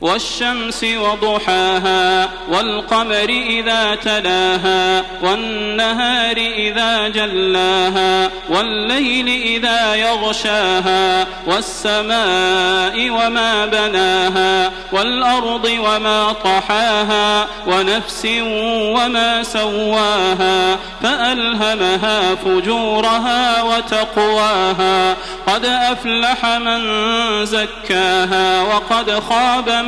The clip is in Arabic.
والشمس وضحاها والقمر إذا تلاها والنهار إذا جلاها والليل إذا يغشاها والسماء وما بناها والأرض وما طحاها ونفس وما سواها فألهمها فجورها وتقواها قد أفلح من زكاها وقد خاب من